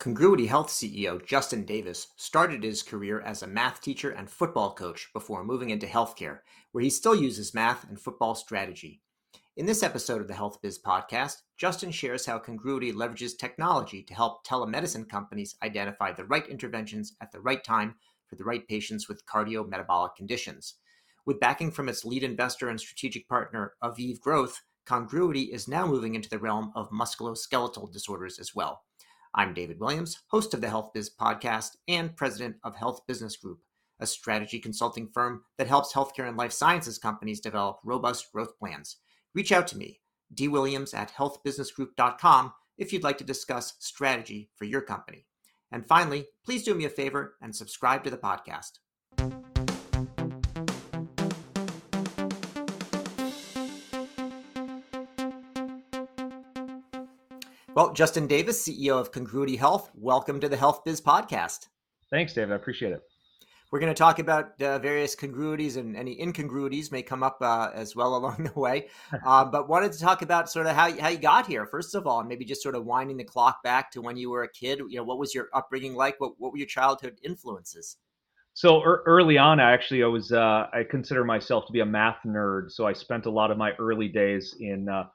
Congruity Health CEO Justin Davis started his career as a math teacher and football coach before moving into healthcare, where he still uses math and football strategy. In this episode of the Health Biz podcast, Justin shares how Congruity leverages technology to help telemedicine companies identify the right interventions at the right time for the right patients with cardiometabolic conditions. With backing from its lead investor and strategic partner, Aviv Growth, Congruity is now moving into the realm of musculoskeletal disorders as well. I'm David Williams, host of the Health Biz podcast and president of Health Business Group, a strategy consulting firm that helps healthcare and life sciences companies develop robust growth plans. Reach out to me, dwilliams at healthbusinessgroup.com, if you'd like to discuss strategy for your company. And finally, please do me a favor and subscribe to the podcast. Well, Justin Davis, CEO of Congruity Health, welcome to the Health Biz Podcast. Thanks, David. I appreciate it. We're going to talk about uh, various congruities and any incongruities may come up uh, as well along the way. Uh, but wanted to talk about sort of how, how you got here, first of all, and maybe just sort of winding the clock back to when you were a kid. You know, what was your upbringing like? What, what were your childhood influences? So er- early on, actually, I was uh, I consider myself to be a math nerd. So I spent a lot of my early days in uh,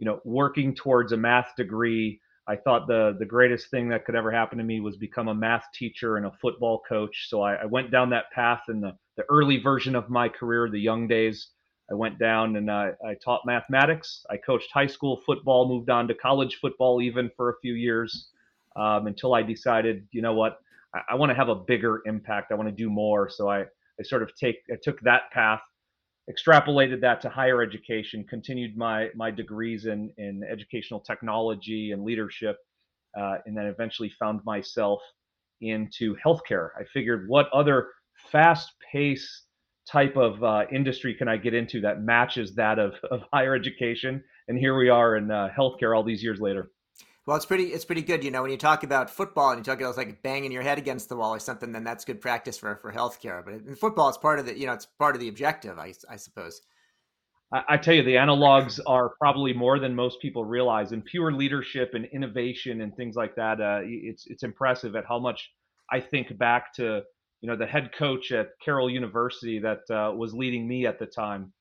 you know, working towards a math degree. I thought the the greatest thing that could ever happen to me was become a math teacher and a football coach. So I, I went down that path in the, the early version of my career, the young days. I went down and I, I taught mathematics. I coached high school football, moved on to college football even for a few years um, until I decided, you know what, I, I want to have a bigger impact. I want to do more. So I, I sort of take I took that path extrapolated that to higher education, continued my my degrees in in educational technology and leadership, uh, and then eventually found myself into healthcare. I figured, what other fast pace type of uh, industry can I get into that matches that of, of higher education? And here we are in uh, healthcare all these years later. Well, it's pretty it's pretty good. You know, when you talk about football and you talk about like banging your head against the wall or something, then that's good practice for for healthcare. But in football, it's part of the you know it's part of the objective, I, I suppose. I, tell you, the analogs are probably more than most people realize. In pure leadership and innovation and things like that, uh, it's it's impressive at how much I think back to you know the head coach at Carroll University that uh, was leading me at the time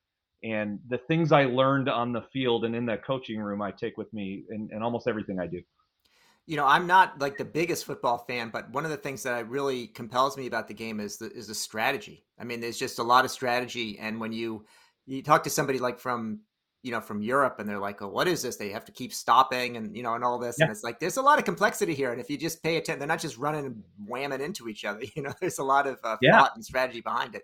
and the things I learned on the field and in that coaching room, I take with me in, in almost everything I do. You know, I'm not like the biggest football fan, but one of the things that really compels me about the game is the is the strategy. I mean, there's just a lot of strategy, and when you you talk to somebody like from you know from Europe, and they're like, "Oh, what is this?" They have to keep stopping, and you know, and all this, yeah. and it's like there's a lot of complexity here. And if you just pay attention, they're not just running and whamming into each other. You know, there's a lot of uh, yeah. thought and strategy behind it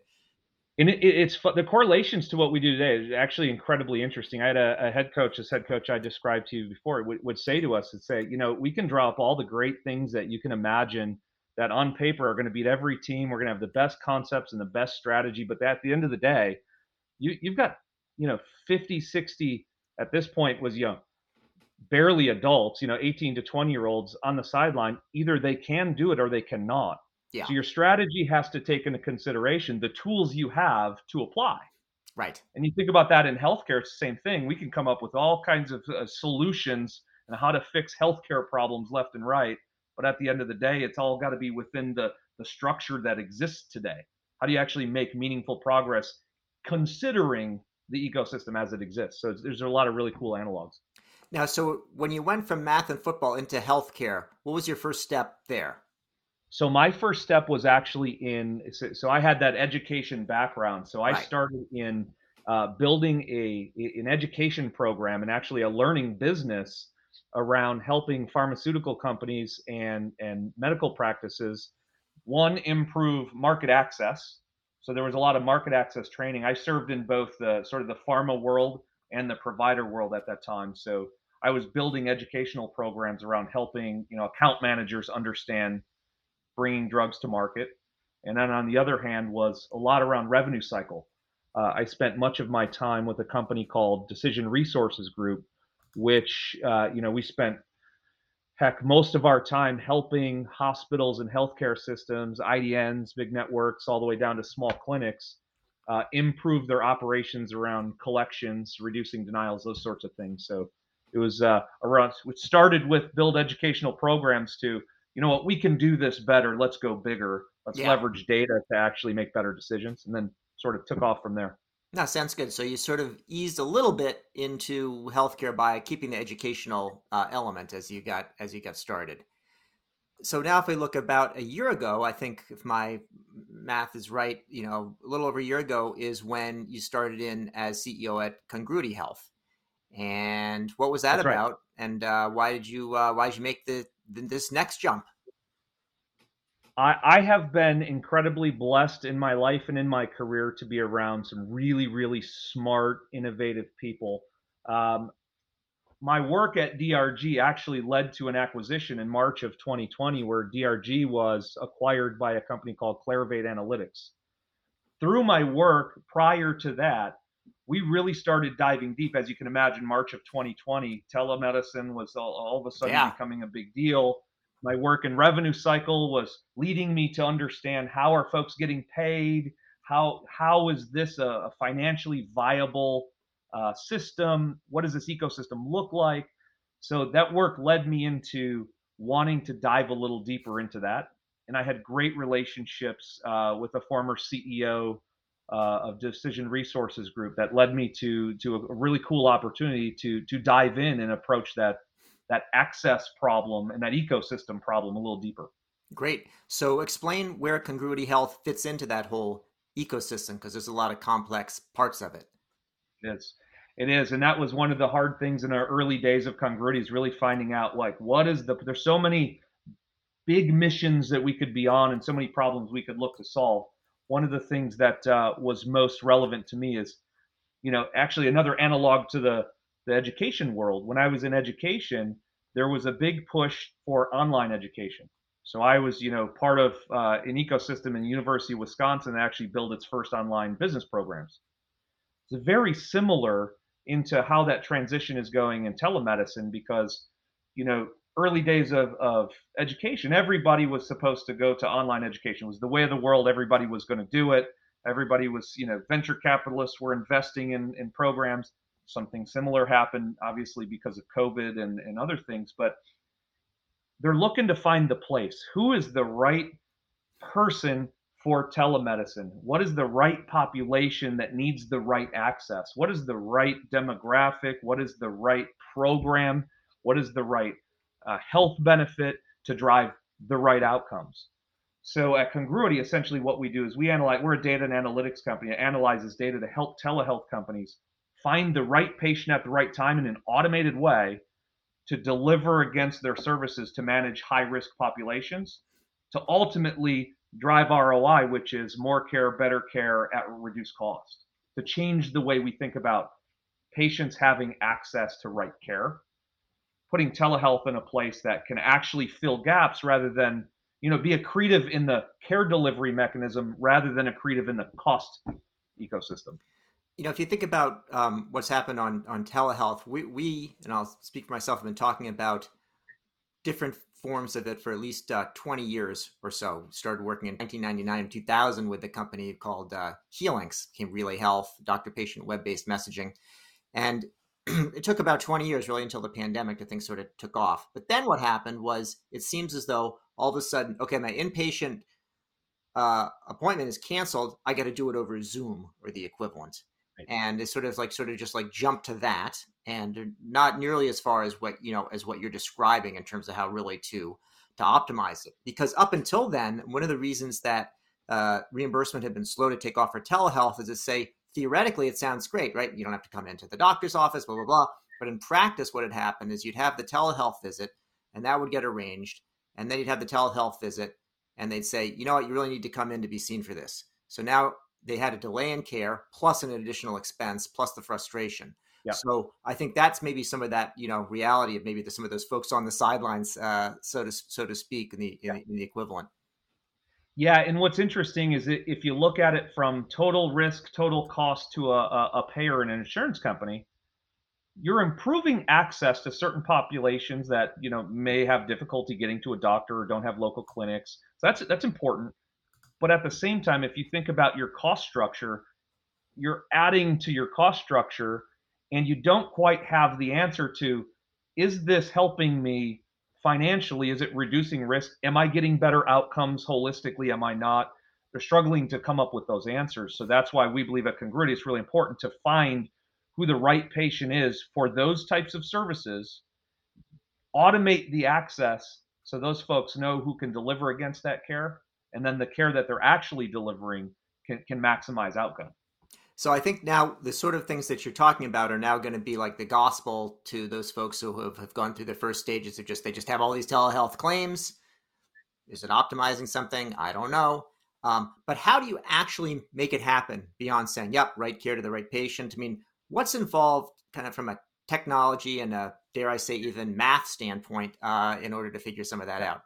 and it, it's the correlations to what we do today is actually incredibly interesting. I had a, a head coach, this head coach I described to you before, would, would say to us and say, you know, we can draw up all the great things that you can imagine that on paper are going to beat every team. We're going to have the best concepts and the best strategy, but at the end of the day, you you've got you know 50, 60 at this point was young, barely adults, you know, 18 to 20 year olds on the sideline. Either they can do it or they cannot yeah. So your strategy has to take into consideration the tools you have to apply. Right. And you think about that in healthcare, it's the same thing. We can come up with all kinds of uh, solutions and how to fix healthcare problems left and right. But at the end of the day, it's all got to be within the, the structure that exists today. How do you actually make meaningful progress considering the ecosystem as it exists? So there's a lot of really cool analogs. Now, so when you went from math and football into healthcare, what was your first step there? So my first step was actually in so, so i had that education background. So i right. started in uh, building a an education program and actually a learning business around helping pharmaceutical companies and and medical practices one improve market access. So there was a lot of market access training. I served in both the sort of the pharma world and the provider world at that time. So i was building educational programs around helping you know account managers understand bringing drugs to market. And then on the other hand was a lot around revenue cycle. Uh, I spent much of my time with a company called Decision Resources Group, which uh, you know we spent heck most of our time helping hospitals and healthcare systems, IDNs, big networks, all the way down to small clinics, uh, improve their operations around collections, reducing denials, those sorts of things. So it was uh, around. It started with build educational programs to you know what, we can do this better. Let's go bigger. Let's yeah. leverage data to actually make better decisions. And then sort of took off from there. That sounds good. So you sort of eased a little bit into healthcare by keeping the educational uh, element as you got as you got started. So now, if we look about a year ago, I think if my math is right, you know, a little over a year ago is when you started in as CEO at Congruity Health. And what was that That's about? Right. And uh, why did you uh, why did you make the, the this next jump? I, I have been incredibly blessed in my life and in my career to be around some really, really smart, innovative people. Um, my work at DRG actually led to an acquisition in March of 2020 where DRG was acquired by a company called Clarivate Analytics. Through my work prior to that, we really started diving deep. As you can imagine, March of 2020, telemedicine was all, all of a sudden yeah. becoming a big deal my work in revenue cycle was leading me to understand how are folks getting paid how how is this a, a financially viable uh, system what does this ecosystem look like so that work led me into wanting to dive a little deeper into that and i had great relationships uh, with a former ceo uh, of decision resources group that led me to to a really cool opportunity to to dive in and approach that that access problem and that ecosystem problem a little deeper. Great. So explain where Congruity Health fits into that whole ecosystem because there's a lot of complex parts of it. It is. It is. And that was one of the hard things in our early days of Congruity is really finding out like what is the there's so many big missions that we could be on and so many problems we could look to solve. One of the things that uh, was most relevant to me is, you know, actually another analog to the the education world. When I was in education, there was a big push for online education. So I was, you know, part of uh, an ecosystem in University of Wisconsin that actually built its first online business programs. It's very similar into how that transition is going in telemedicine because, you know, early days of, of education, everybody was supposed to go to online education. It was the way of the world. Everybody was going to do it. Everybody was, you know, venture capitalists were investing in, in programs something similar happened, obviously because of COVID and, and other things, but they're looking to find the place. Who is the right person for telemedicine? What is the right population that needs the right access? What is the right demographic? What is the right program? What is the right uh, health benefit to drive the right outcomes? So at Congruity, essentially what we do is we analyze, we're a data and analytics company that analyzes data to help telehealth companies find the right patient at the right time in an automated way to deliver against their services to manage high risk populations to ultimately drive ROI, which is more care, better care at reduced cost, to change the way we think about patients having access to right care, putting telehealth in a place that can actually fill gaps rather than you know be accretive in the care delivery mechanism rather than accretive in the cost ecosystem you know, if you think about um, what's happened on on telehealth, we we and I'll speak for myself. have been talking about different forms of it for at least uh, 20 years or so. Started working in 1999 and 2000 with a company called uh, came Relay Health, doctor patient web based messaging, and it took about 20 years really until the pandemic to things sort of took off. But then what happened was it seems as though all of a sudden, okay, my inpatient uh, appointment is canceled. I got to do it over Zoom or the equivalent and it's sort of like sort of just like jump to that and not nearly as far as what you know as what you're describing in terms of how really to to optimize it because up until then one of the reasons that uh, reimbursement had been slow to take off for telehealth is to say theoretically it sounds great right you don't have to come into the doctor's office blah blah blah but in practice what had happened is you'd have the telehealth visit and that would get arranged and then you'd have the telehealth visit and they'd say you know what you really need to come in to be seen for this so now they had a delay in care plus an additional expense plus the frustration. Yeah. So I think that's maybe some of that, you know, reality of maybe the, some of those folks on the sidelines, uh, so to so to speak, in the, in, in the equivalent. Yeah, and what's interesting is if you look at it from total risk, total cost to a, a, a payer and an insurance company, you're improving access to certain populations that you know may have difficulty getting to a doctor or don't have local clinics. So that's that's important. But at the same time, if you think about your cost structure, you're adding to your cost structure and you don't quite have the answer to is this helping me financially? Is it reducing risk? Am I getting better outcomes holistically? Am I not? They're struggling to come up with those answers. So that's why we believe at Congruity it's really important to find who the right patient is for those types of services, automate the access so those folks know who can deliver against that care, and then the care that they're actually delivering can, can maximize outcome. So I think now the sort of things that you're talking about are now going to be like the gospel to those folks who have, have gone through the first stages of just they just have all these telehealth claims. Is it optimizing something? I don't know. Um, but how do you actually make it happen beyond saying, "Yep, right care to the right patient"? I mean, what's involved, kind of from a technology and a dare I say even math standpoint, uh, in order to figure some of that out?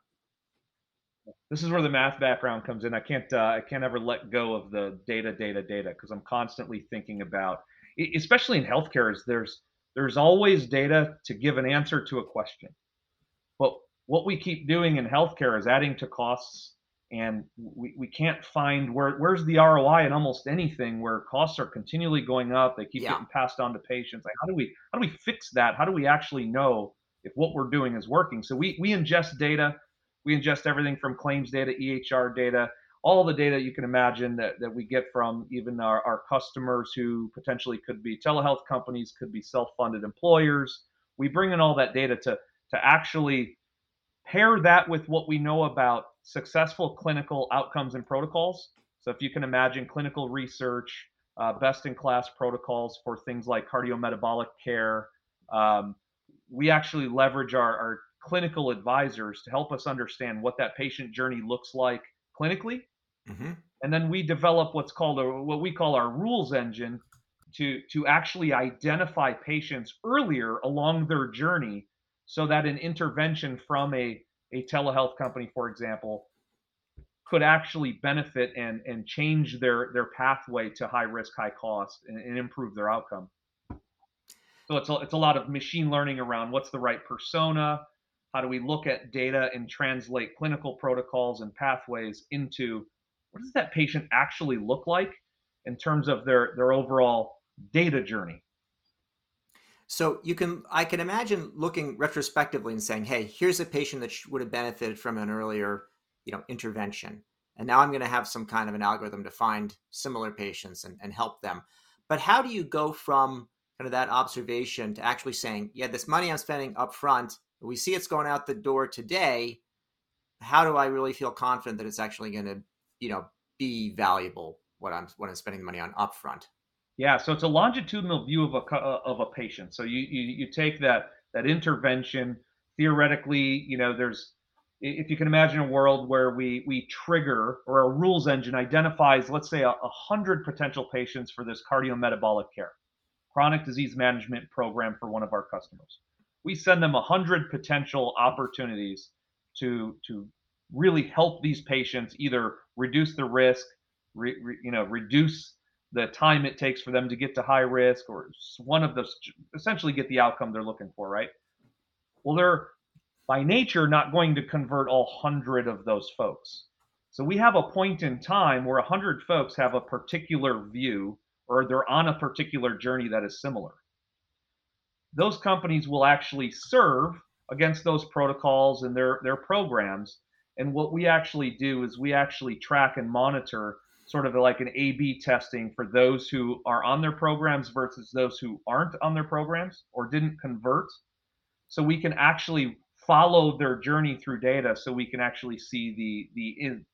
This is where the math background comes in. I can't uh, I can't ever let go of the data, data, data because I'm constantly thinking about, especially in healthcare, is there's there's always data to give an answer to a question, but what we keep doing in healthcare is adding to costs, and we, we can't find where where's the ROI in almost anything where costs are continually going up. They keep yeah. getting passed on to patients. Like how do we how do we fix that? How do we actually know if what we're doing is working? So we we ingest data we ingest everything from claims data, EHR data, all the data you can imagine that, that we get from even our, our customers who potentially could be telehealth companies, could be self-funded employers. We bring in all that data to, to actually pair that with what we know about successful clinical outcomes and protocols. So if you can imagine clinical research, uh, best-in-class protocols for things like cardiometabolic care, um, we actually leverage our, our clinical advisors to help us understand what that patient journey looks like clinically. Mm-hmm. And then we develop what's called a, what we call our rules engine to, to actually identify patients earlier along their journey so that an intervention from a, a telehealth company, for example, could actually benefit and, and change their, their pathway to high risk, high cost and, and improve their outcome. So it's a, it's a lot of machine learning around what's the right persona, how do we look at data and translate clinical protocols and pathways into what does that patient actually look like in terms of their, their overall data journey? So you can, I can imagine looking retrospectively and saying, "Hey, here's a patient that would have benefited from an earlier, you know, intervention, and now I'm going to have some kind of an algorithm to find similar patients and, and help them." But how do you go from kind of that observation to actually saying, "Yeah, this money I'm spending up front we see it's going out the door today how do i really feel confident that it's actually going to you know be valuable what i'm what i'm spending the money on upfront? Yeah so it's a longitudinal view of a of a patient. So you you, you take that that intervention theoretically you know there's if you can imagine a world where we we trigger or a rules engine identifies let's say a, a hundred potential patients for this cardiometabolic care chronic disease management program for one of our customers we send them 100 potential opportunities to to really help these patients either reduce the risk re, re, you know reduce the time it takes for them to get to high risk or one of those essentially get the outcome they're looking for right? Well they're by nature not going to convert all 100 of those folks. So we have a point in time where 100 folks have a particular view or they're on a particular journey that is similar those companies will actually serve against those protocols and their their programs. And what we actually do is we actually track and monitor sort of like an A/B testing for those who are on their programs versus those who aren't on their programs or didn't convert. So we can actually follow their journey through data, so we can actually see the the in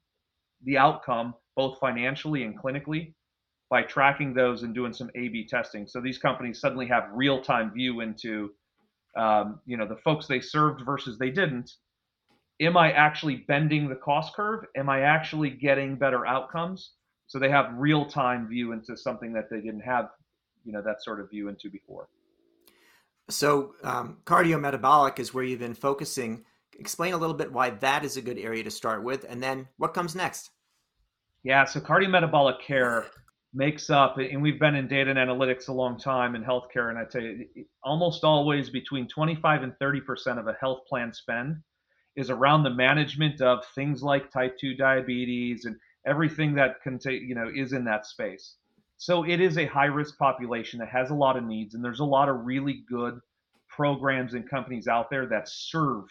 the outcome both financially and clinically by tracking those and doing some A/B testing. So these companies suddenly have real-time view into, um, you know, the folks they served versus they didn't. Am I actually bending the cost curve? Am I actually getting better outcomes? So they have real-time view into something that they didn't have, you know, that sort of view into before. So um, cardiometabolic is where you've been focusing. Explain a little bit why that is a good area to start with, and then what comes next. Yeah, so cardiometabolic care makes up, and we've been in data and analytics a long time in healthcare, and I tell you, almost always between 25 and 30 percent of a health plan spend is around the management of things like type 2 diabetes and everything that can take, you know, is in that space. So it is a high risk population that has a lot of needs, and there's a lot of really good programs and companies out there that serve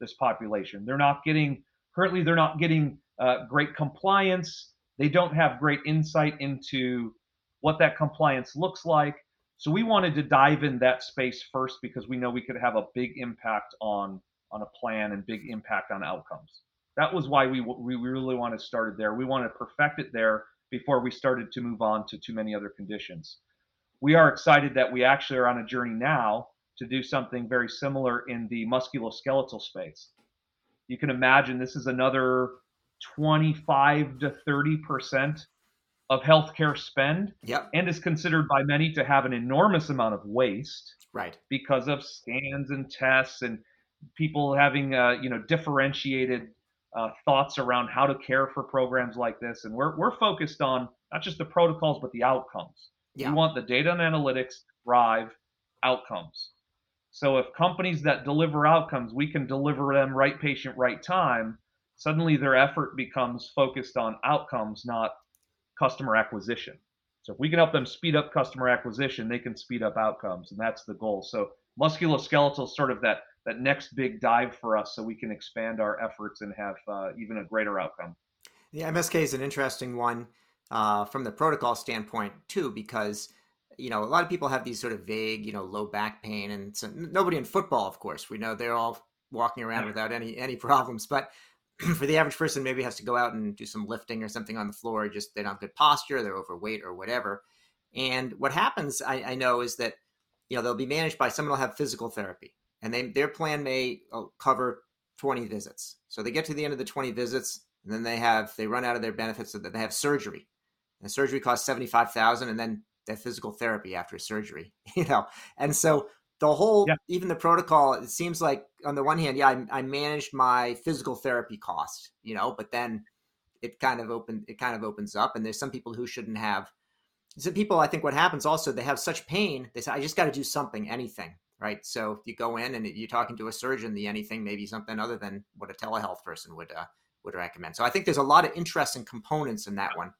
this population. They're not getting currently they're not getting uh, great compliance. They don't have great insight into what that compliance looks like. So we wanted to dive in that space first because we know we could have a big impact on on a plan and big impact on outcomes. That was why we we really wanted to start it there. We wanted to perfect it there before we started to move on to too many other conditions. We are excited that we actually are on a journey now to do something very similar in the musculoskeletal space. You can imagine this is another 25 to 30 percent of healthcare spend yep. and is considered by many to have an enormous amount of waste right because of scans and tests and people having uh, you know differentiated uh, thoughts around how to care for programs like this and we're, we're focused on not just the protocols but the outcomes yeah. we want the data and analytics to drive outcomes so if companies that deliver outcomes we can deliver them right patient right time suddenly their effort becomes focused on outcomes not customer acquisition. So if we can help them speed up customer acquisition, they can speed up outcomes, and that's the goal. So musculoskeletal is sort of that that next big dive for us, so we can expand our efforts and have uh, even a greater outcome. The MSK is an interesting one uh, from the protocol standpoint too, because you know a lot of people have these sort of vague, you know, low back pain, and so, nobody in football, of course, we know they're all walking around without any any problems, but for the average person maybe has to go out and do some lifting or something on the floor just they don't have good posture they're overweight or whatever. And what happens I, I know is that you know they'll be managed by someone will have physical therapy and they, their plan may uh, cover 20 visits. So they get to the end of the 20 visits and then they have they run out of their benefits so that they have surgery. And surgery costs 75000 and then have physical therapy after surgery you know? And so the whole yeah. even the protocol it seems like on the one hand yeah I, I, managed my physical therapy cost you know but then it kind of open it kind of opens up and there's some people who shouldn't have some people i think what happens also they have such pain they say i just got to do something anything right? So you go in and you're talking to a surgeon the anything maybe something other than what a telehealth person would uh, would recommend. So i think there's a lot of interesting components in that one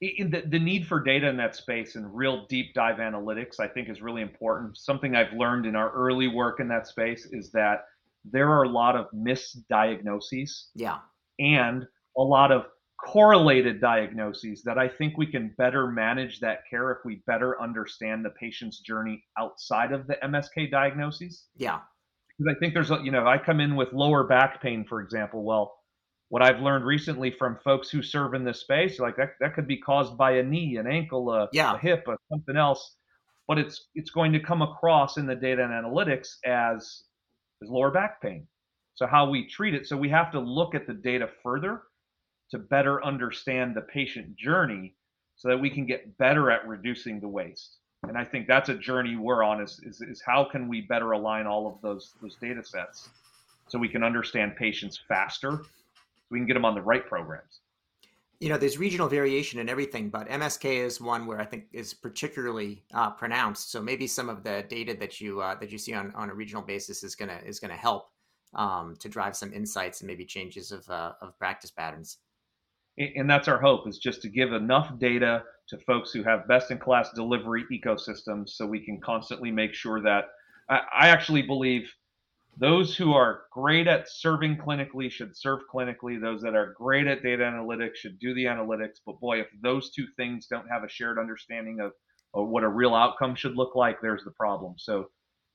the, the need for data in that space and real deep dive analytics, I think, is really important. Something I've learned in our early work in that space is that there are a lot of misdiagnoses. Yeah. And a lot of correlated diagnoses that I think we can better manage that care if we better understand the patient's journey outside of the MSK diagnoses. Yeah. Because I think there's, a, you know, I come in with lower back pain, for example. Well, what I've learned recently from folks who serve in this space, like that, that could be caused by a knee, an ankle, a, yeah. a hip, or something else. But it's it's going to come across in the data and analytics as as lower back pain. So how we treat it. So we have to look at the data further to better understand the patient journey so that we can get better at reducing the waste. And I think that's a journey we're on is, is, is how can we better align all of those those data sets so we can understand patients faster we can get them on the right programs. You know, there's regional variation in everything, but MSK is one where I think is particularly uh, pronounced. So maybe some of the data that you uh, that you see on, on a regional basis is gonna is gonna help um, to drive some insights and maybe changes of uh, of practice patterns. And that's our hope is just to give enough data to folks who have best in class delivery ecosystems, so we can constantly make sure that I, I actually believe those who are great at serving clinically should serve clinically. Those that are great at data analytics should do the analytics. But boy, if those two things don't have a shared understanding of, of what a real outcome should look like, there's the problem. So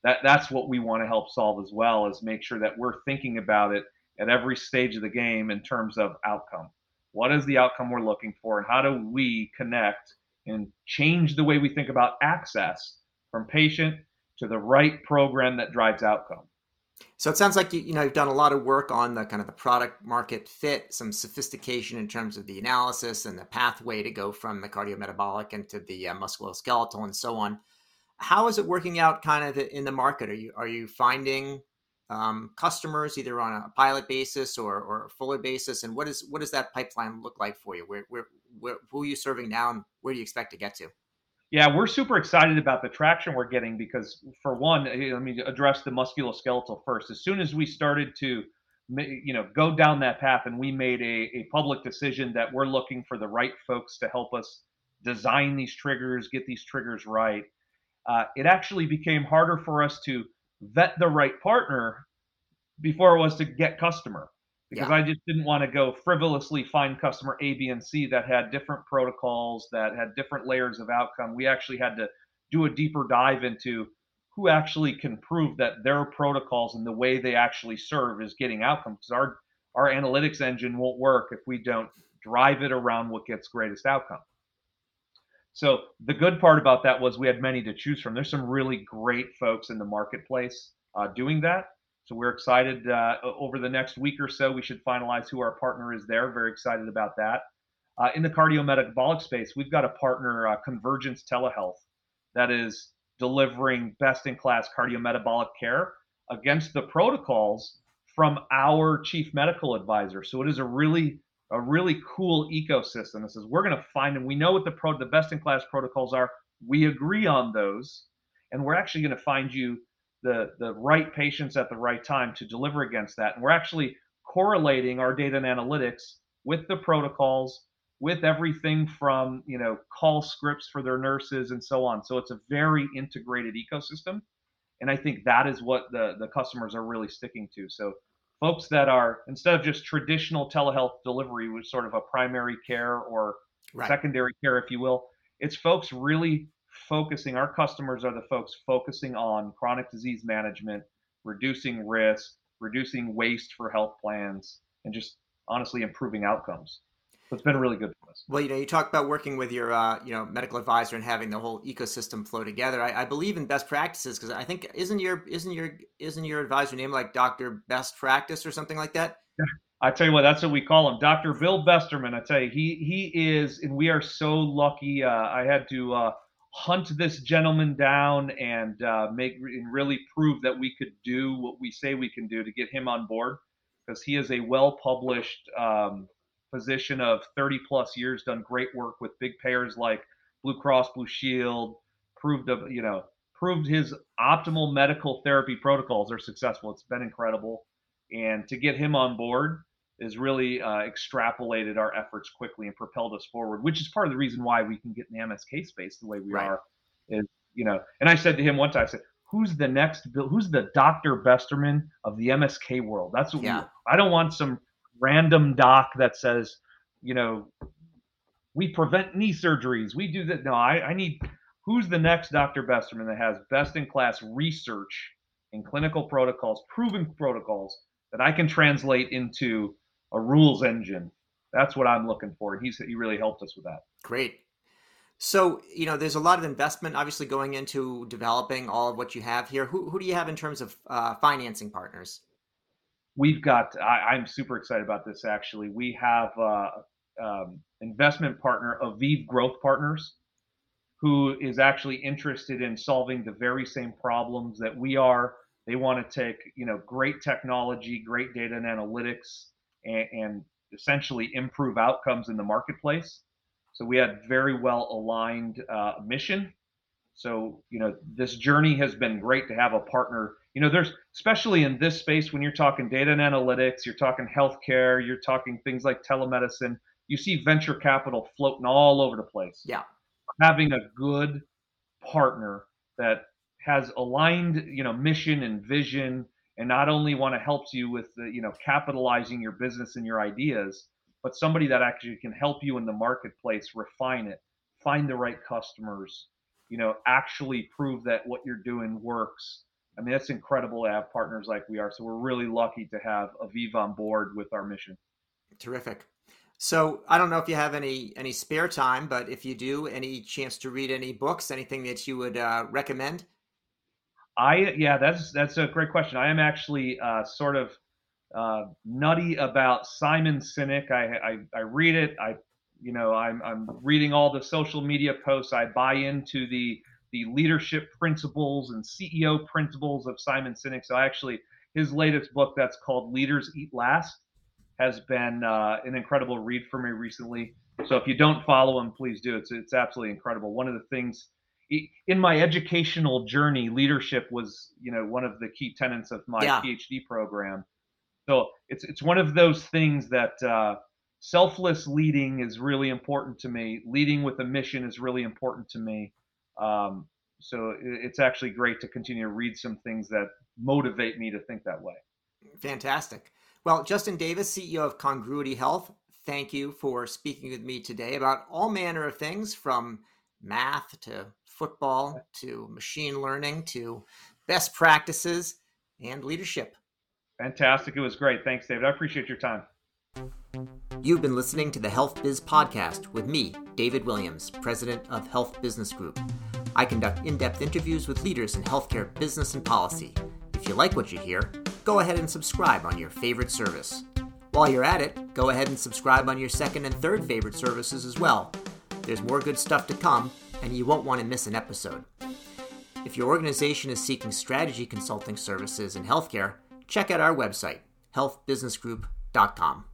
that that's what we want to help solve as well is make sure that we're thinking about it at every stage of the game in terms of outcome. What is the outcome we're looking for, and how do we connect and change the way we think about access from patient to the right program that drives outcome? So it sounds like you, you know you've done a lot of work on the kind of the product market fit, some sophistication in terms of the analysis and the pathway to go from the cardiometabolic into the uh, musculoskeletal and so on. How is it working out kind of in the market? Are you are you finding um, customers either on a pilot basis or, or a fuller basis? And what is what does that pipeline look like for you? Where, where, where who are you serving now, and where do you expect to get to? Yeah, we're super excited about the traction we're getting because, for one, eh, let me address the musculoskeletal first. As soon as we started to, you know, go down that path, and we made a, a public decision that we're looking for the right folks to help us design these triggers, get these triggers right. Uh, it actually became harder for us to vet the right partner before it was to get customer because Yeah. I just didn't want to go frivolously find customer A, B, and C that had different protocols, that had different layers of outcome. We actually had to do a deeper dive into who actually can prove that their protocols and the way they actually serve is getting outcomes. Because our our analytics engine won't work if we don't drive it around what gets greatest outcome. So the good part about that was we had many to choose from. There's some really great folks in the marketplace uh, doing that. So we're excited. Uh, over the next week or so, we should finalize who our partner is there. Very excited about that. Uh, in the cardiometabolic space, we've got a partner, uh, Convergence Telehealth, that is delivering best-in-class cardiometabolic care against the protocols from our chief medical advisor. So it is a really a really cool ecosystem that says we're going to find and we know what the pro the best in class protocols are. We agree on those, and we're actually going to find you the the right patients at the right time to deliver against that. And we're actually correlating our data and analytics with the protocols, with everything from you know call scripts for their nurses and so on. So it's a very integrated ecosystem, and I think that is what the the customers are really sticking to. So folks that are instead of just traditional telehealth delivery with sort of a primary care or Right. secondary care, if you will, it's folks really focusing. Our customers are the folks focusing on chronic disease management, reducing risk, reducing waste for health plans, and just honestly improving outcomes. So it's been really good for us. Well, you know, you talk about working with your, uh, you know, medical advisor and having the whole ecosystem flow together. I, I believe in best practices because I think isn't your isn't your isn't your advisor name like Doctor Best Practice or something like that? I tell you what, that's what we call him, Dr. Bill Besterman. I tell you, he he is, and we are so lucky. Uh, I had to uh, hunt this gentleman down and uh, make and really prove that we could do what we say we can do to get him on board, because he is a well-published um, physician of 30 plus years, done great work with big payers like Blue Cross Blue Shield, proved of you know proved his optimal medical therapy protocols are successful. It's been incredible, and to get him on board has really uh, extrapolated our efforts quickly and propelled us forward, which is part of the reason why we can get in the MSK space the way we Right. are. Is you know, and I said to him one time, I said, "Who's the next? Bill? Who's the Doctor Besterman of the MSK world? That's what Yeah. we. I don't want some random doc that says, you know, we prevent knee surgeries. We do that. No, I, I need who's the next Dr. Besterman that has best in class research and clinical protocols, proven protocols that I can translate into a rules engine. That's what I'm looking for. And he's he really helped us with that. Great. So, you know, there's a lot of investment obviously going into developing all of what you have here. Who, who do you have in terms of uh, financing partners? We've got. I, I'm super excited about this. Actually, we have uh, um, investment partner Aviv Growth Partners, who is actually interested in solving the very same problems that we are. They want to take, you know, great technology, great data and analytics, and, and essentially improve outcomes in the marketplace. So we had very well aligned uh, mission. So you know, this journey has been great to have a partner. You know, there's especially in this space when you're talking data and analytics, you're talking healthcare, you're talking things like telemedicine. You see venture capital floating all over the place Yeah. having a good partner that has aligned you know mission and vision and not only want to help you with the you know capitalizing your business and your ideas but somebody that actually can help you in the marketplace refine it find the right customers you know actually prove that what you're doing works i mean that's incredible to have partners like we are so we're really lucky to have aviv on board with our mission Terrific. So I don't know if you have any any spare time, but if you do, any chance to read any books, anything that you would uh, recommend? I yeah, that's that's a great question. I am actually uh, sort of uh, nutty about Simon Sinek. I, I I read it. I you know I'm I'm reading all the social media posts. I buy into the the leadership principles and CEO principles of Simon Sinek. So I actually his latest book that's called Leaders Eat Last has been uh, an incredible read for me recently. So if you don't follow him, please do. It's it's absolutely incredible. One of the things in my educational journey, leadership was, you know, one of the key tenets of my Yeah. PhD program. So it's it's one of those things that uh, selfless leading is really important to me. Leading with a mission is really important to me. Um, so it's actually great to continue to read some things that motivate me to think that way. Fantastic. Well, Justin Davis, CEO of Congruity Health, thank you for speaking with me today about all manner of things from math to football to machine learning to best practices and leadership. Fantastic. It was great. Thanks, David. I appreciate your time. You've been listening to the Health Biz Podcast with me, David Williams, President of Health Business Group. I conduct in depth interviews with leaders in healthcare business and policy. If you like what you hear, go ahead and subscribe on your favorite service. While you're at it, go ahead and subscribe on your second and third favorite services as well. There's more good stuff to come, and you won't want to miss an episode. If your organization is seeking strategy consulting services in healthcare, check out our website, healthbusinessgroup.com.